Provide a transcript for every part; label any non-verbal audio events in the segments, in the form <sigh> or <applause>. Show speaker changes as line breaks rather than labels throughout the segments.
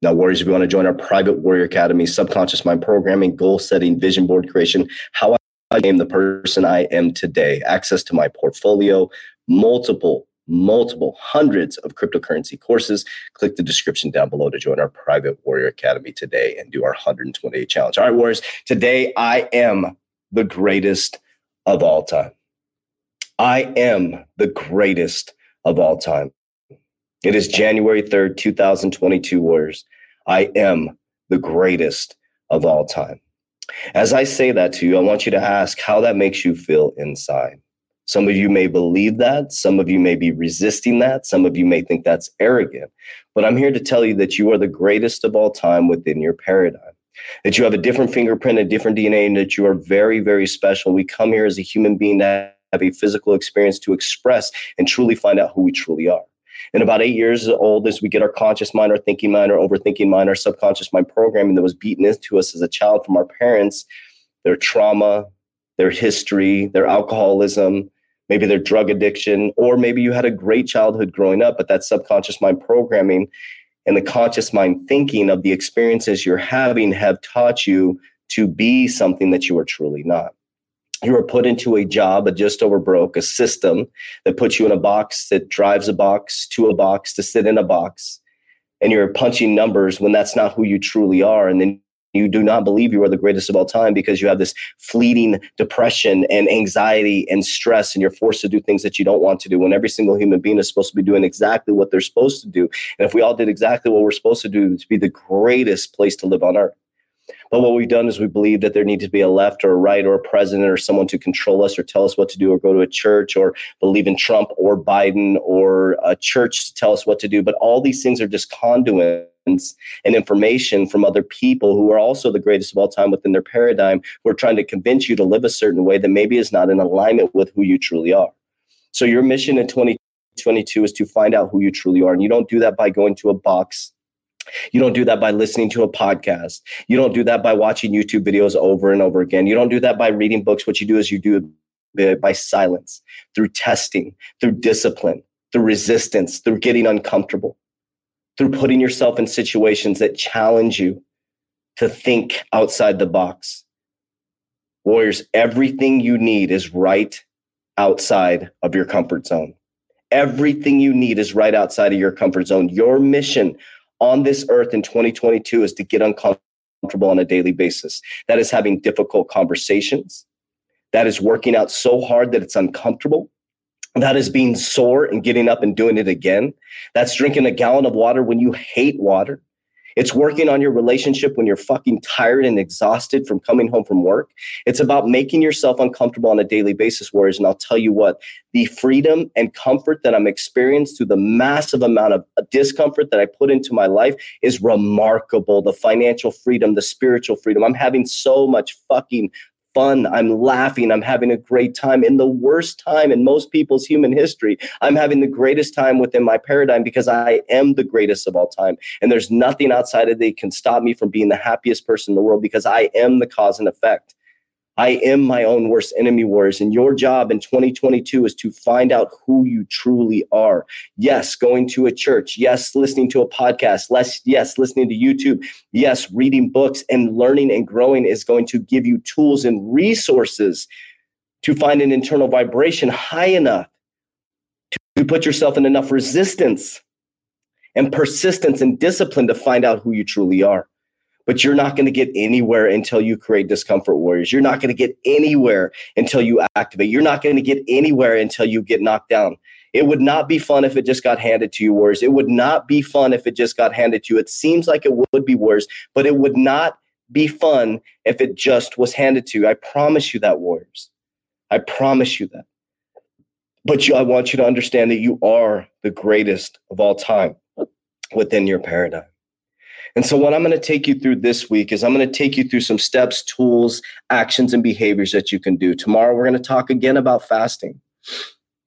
Now, Warriors, if you want to join our private Warrior Academy, subconscious mind programming, goal setting, vision board creation, how I am the person I am today, access to my portfolio, multiple, multiple hundreds of cryptocurrency courses, click the description down below to join our private Warrior Academy today and do our 120 day challenge. All right, Warriors, today I am the greatest of all time. I am the greatest of all time. It is January 3rd, 2022, Warriors. I am the greatest of all time. As I say that to you, I want you to ask how that makes you feel inside. Some of you may believe that. Some of you may be resisting that. Some of you may think that's arrogant. But I'm here to tell you that you are the greatest of all time within your paradigm. That you have a different fingerprint, a different DNA, and that you are very, very special. We come here as a human being to have a physical experience to express and truly find out who we truly are. And about eight years old, as we get our conscious mind, our thinking mind, our overthinking mind, our subconscious mind programming that was beaten into us as a child from our parents, their trauma, their history, their alcoholism, maybe their drug addiction, or maybe you had a great childhood growing up, but that subconscious mind programming and the conscious mind thinking of the experiences you're having have taught you to be something that you are truly not you are put into a job a just over broke a system that puts you in a box that drives a box to a box to sit in a box and you're punching numbers when that's not who you truly are and then you do not believe you are the greatest of all time because you have this fleeting depression and anxiety and stress and you're forced to do things that you don't want to do when every single human being is supposed to be doing exactly what they're supposed to do. And if we all did exactly what we're supposed to do it would be the greatest place to live on earth but what we've done is we believe that there needs to be a left or a right or a president or someone to control us or tell us what to do or go to a church or believe in Trump or Biden or a church to tell us what to do. But all these things are just conduits and information from other people who are also the greatest of all time within their paradigm who are trying to convince you to live a certain way that maybe is not in alignment with who you truly are. So your mission in 2022 is to find out who you truly are. And you don't do that by going to a box you don't do that by listening to a podcast. You don't do that by watching YouTube videos over and over again. You don't do that by reading books. What you do is you do it by silence, through testing, through discipline, through resistance, through getting uncomfortable, through putting yourself in situations that challenge you to think outside the box. Warriors, everything you need is right outside of your comfort zone. Everything you need is right outside of your comfort zone. Your mission on this earth in 2022 is to get uncomfortable on a daily basis. That is having difficult conversations. That is working out so hard that it's uncomfortable. That is being sore and getting up and doing it again. That's drinking a gallon of water when you hate water. It's working on your relationship when you're fucking tired and exhausted from coming home from work. It's about making yourself uncomfortable on a daily basis, Warriors. And I'll tell you what, the freedom and comfort that I'm experiencing through the massive amount of discomfort that I put into my life is remarkable. The financial freedom, the spiritual freedom. I'm having so much fucking fun. I'm laughing. I'm having a great time. In the worst time in most people's human history, I'm having the greatest time within my paradigm because I am the greatest of all time. And there's nothing outside of that can stop me from being the happiest person in the world because I am the cause and effect. I am my own worst enemy, warriors. And your job in 2022 is to find out who you truly are. Yes, going to a church. Yes, listening to a podcast. Less, yes, listening to YouTube. Yes, reading books and learning and growing is going to give you tools and resources to find an internal vibration high enough to put yourself in enough resistance and persistence and discipline to find out who you truly are but you're not going to get anywhere until you create discomfort warriors. You're not going to get anywhere until you activate. You're not going to get anywhere until you get knocked down. It would not be fun if it just got handed to you, Warriors. It would not be fun if it just got handed to you. It seems like it would be worse, but it would not be fun if it just was handed to you. I promise you that, Warriors. I promise you that. But you, I want you to understand that you are the greatest of all time within your paradigm. And so, what I'm going to take you through this week is I'm going to take you through some steps, tools, actions, and behaviors that you can do. Tomorrow, we're going to talk again about fasting.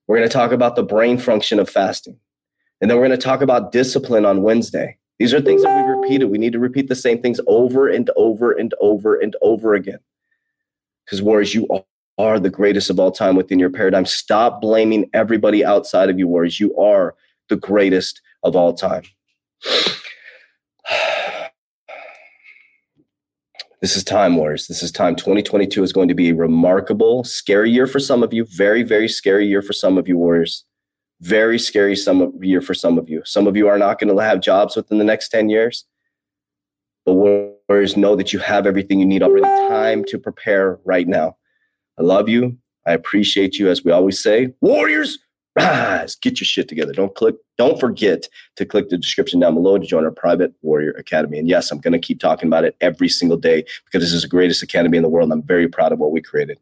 We're going to talk about the brain function of fasting. And then we're going to talk about discipline on Wednesday. These are things that we repeated. We need to repeat the same things over and over and over and over again. Because, Warriors, you are the greatest of all time within your paradigm. Stop blaming everybody outside of you, Warriors. You are the greatest of all time. This is time, Warriors. This is time. 2022 is going to be a remarkable, scary year for some of you. Very, very scary year for some of you, Warriors. Very scary some year for some of you. Some of you are not going to have jobs within the next 10 years. But Warriors, know that you have everything you need already. Time to prepare right now. I love you. I appreciate you, as we always say. Warriors, <clears throat> rise, get your shit together. Don't click, don't forget to click the description down below to join our private warrior academy. And yes, I'm going to keep talking about it every single day because this is the greatest academy in the world. I'm very proud of what we created.